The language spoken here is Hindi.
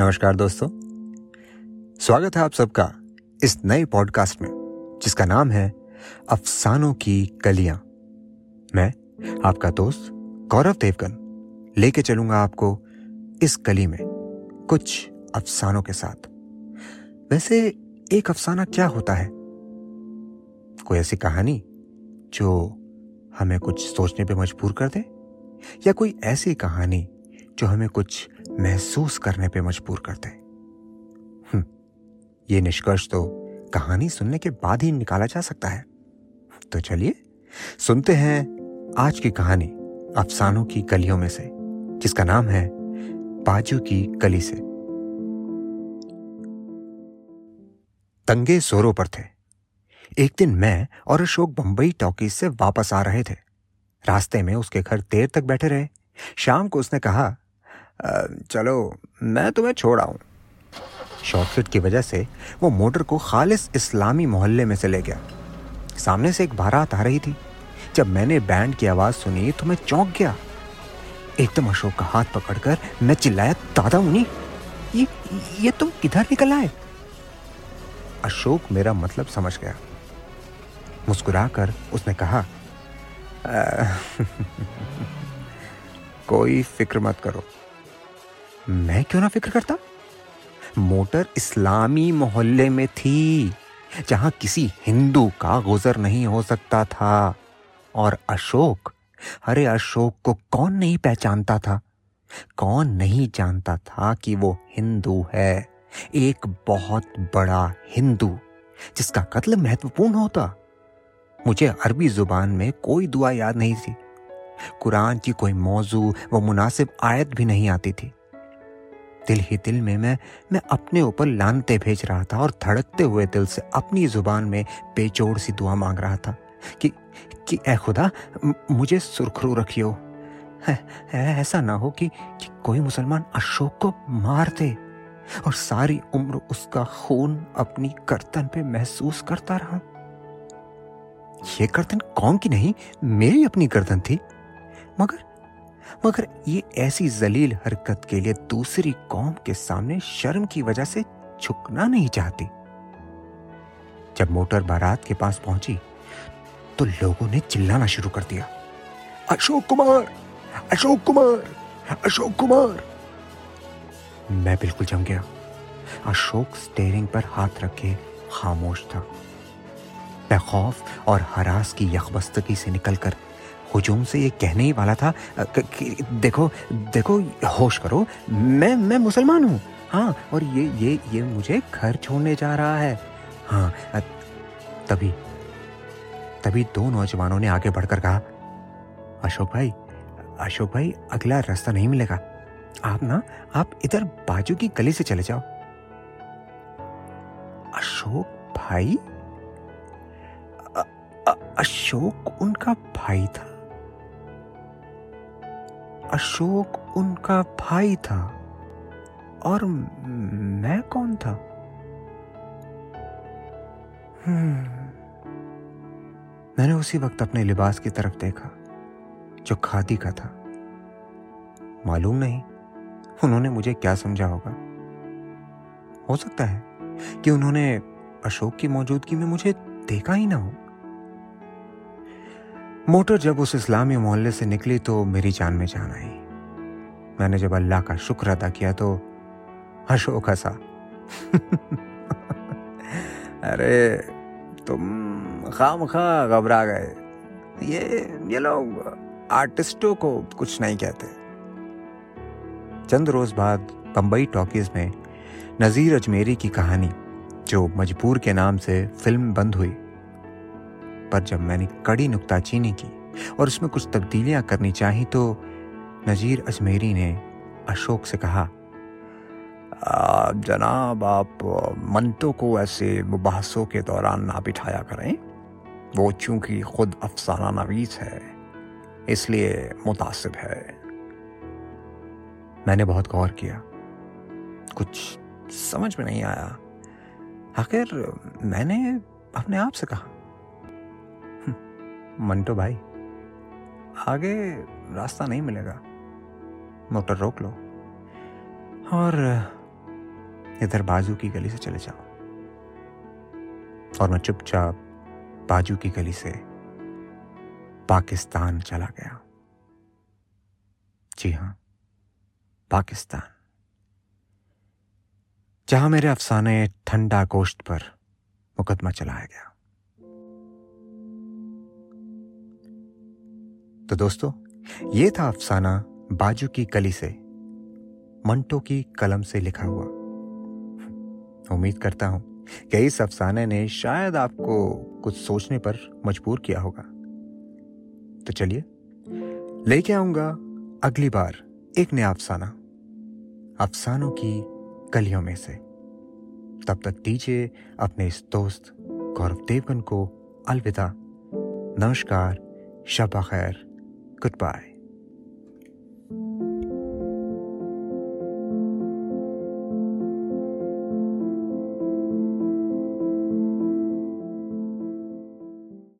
नमस्कार दोस्तों। स्वागत है आप सबका इस नए पॉडकास्ट में, जिसका नाम है अफसानों की कलियाँ। मैं, आपका दोस्त गौरव देवगन, लेके चलूँगा आपको इस कली में कुछ अफसानों के साथ। वैसे एक अफसाना क्या होता है? कोई ऐसी कहानी जो हमें कुछ सोचने पे मजबूर कर दे? या कोई ऐसी कहानी जो हमें कुछ महसूस करने पे मजबूर करते हम्म, ये निष्कर्ष तो कहानी सुनने के बाद ही निकाला जा सकता है। तो चलिए सुनते हैं आज की कहानी अफसानों की गलियों में से जिसका नाम है बाजू की गली से। तंगे सोरों पर थे। एक दिन मैं और अशोक बंबई टॉकीज से वापस आ रहे थे। रास्ते में उसके घर देर तक बैठे रहे। शाम को उसने कहा चलो, मैं तुम्हें छोड़ आऊँ। शॉर्टकट की वजह से वो मोटर को खालिस इस्लामी मोहल्ले में से ले गया। सामने से एक बारात आ रही थी। जब मैंने बैंड की आवाज़ सुनी तो मैं चौंक गया। एकदम अशोक का हाथ पकड़कर मैं चिल्लाया, दादा मुनी, ये ये तुम किधर निकल आए? अशोक मेरा मतलब समझ गया। मुस्कुराकर उसने कहा कोई फ़िक्र मत करो। मैं क्यों ना फ़िक्र करता? मोटर इस्लामी मोहल्ले में थी, जहाँ किसी हिंदू का गुजर नहीं हो सकता था। और अशोक? अरे अशोक को कौन नहीं पहचानता था? कौन नहीं जानता था कि वो हिंदू है? एक बहुत बड़ा हिंदू, जिसका कत्ल महत्वपूर्ण होता। मुझे अरबी ज़ुबान में कोई दुआ याद नहीं थी। कुरान की कोई मौजू व मुनासिब आयत भी नहीं आती थी। दिल ही दिल में मैं मैं अपने ऊपर लानते भेज रहा था और धड़कते हुए दिल से अपनी ज़ुबान में बेजोड़ सी दुआ मांग रहा था कि कि ए खुदा मुझे सुरखरू रखियो। ऐसा ना हो कि, कि कोई मुसलमान अशोक को मार दे और सारी उम्र उसका खून अपनी गर्दन पे महसूस करता रहा। यह गर्दन कौन की नहीं मेरी अपनी गर्दन थी मगर मगर ये ऐसी जलील हरकत के लिए दूसरी कौम के सामने शर्म की वजह से झुकना नहीं चाहती। जब मोटर बारात के पास पहुँची तो लोगों ने चिल्लाना शुरू कर दिया। अशोक कुमार अशोक कुमार अशोक कुमार। मैं बिल्कुल जम गया। अशोक स्टेरिंग पर हाथ रखे खामोश था। मैं खौफ और हरास की यकबस्तगी से निकलकर हुजूम से ये कहने ही वाला था देखो देखो, होश करो, मैं मैं मुसलमान हूँ। हाँ और ये ये ये मुझे घर छोड़ने जा रहा है। हाँ तभी तभी दो नौजवानों ने आगे बढ़कर कहा, अशोक भाई अशोक भाई, अगला रास्ता नहीं मिलेगा। आप ना, आप इधर बाजू की गली से चले जाओ। अशोक भाई? अशोक उनका भाई था। अशोक उनका भाई था। और मैं कौन था? हम्म। मैंने उसी वक्त अपने लिबास की तरफ़ देखा, जो खादी का था। मालूम नहीं, उन्होंने मुझे क्या समझा होगा। हो सकता है कि उन्होंने अशोक की मौजूदगी में मुझे देखा ही ना हो। मोटर जब उस इस्लामी मोहल्ले से निकली तो मेरी जान में जान आई। मैंने जब अल्लाह का शुक्र अदा किया तो अशोक हंसा अरे, तुम खाम खा घबरा गए। ये ये लोग आर्टिस्टों को कुछ नहीं कहते। चंद रोज बाद बंबई टॉकीज में नज़ीर अजमेरी की कहानी, जो मजबूर के नाम से फ़िल्म बंद हुई पर जब मैंने कड़ी नुकताचीनी की और उसमें कुछ तब्दीलियाँ करनी चाही तो नज़ीर अजमेरी ने अशोक से कहा जनाब, आप मंटो को ऐसे मुबासों के दौरान ना बिठाया करें। वो चूँकि खुद अफसाना नवीस है, इसलिए मुतासिब है। मैंने बहुत गौर किया। कुछ समझ में नहीं आया। आखिर मैंने अपने आप से कहा मंटो भाई, आगे रास्ता नहीं मिलेगा। मोटर रोक लो। और इधर बाजू की गली से चले जाओ। और मैं चुपचाप बाजू की गली से पाकिस्तान चला गया। जी हाँ, पाकिस्तान। जहाँ मेरे अफसाने ठंडा गोश्त पर मुकदमा चलाया गया। तो दोस्तों, ये था अफसाना बाजू की कली से, मंटो की कलम से लिखा हुआ। उम्मीद करता हूँ कि इस अफसाने ने शायद आपको कुछ सोचने पर मजबूर किया होगा। तो चलिए, लेके आऊँगा अगली बार एक नया अफसाना, अफसानों की कलियों में से। तब तक दीजिए अपने इस दोस्त गौरव देवगन को अलविदा। नमस्कार, शब खैर। Goodbye.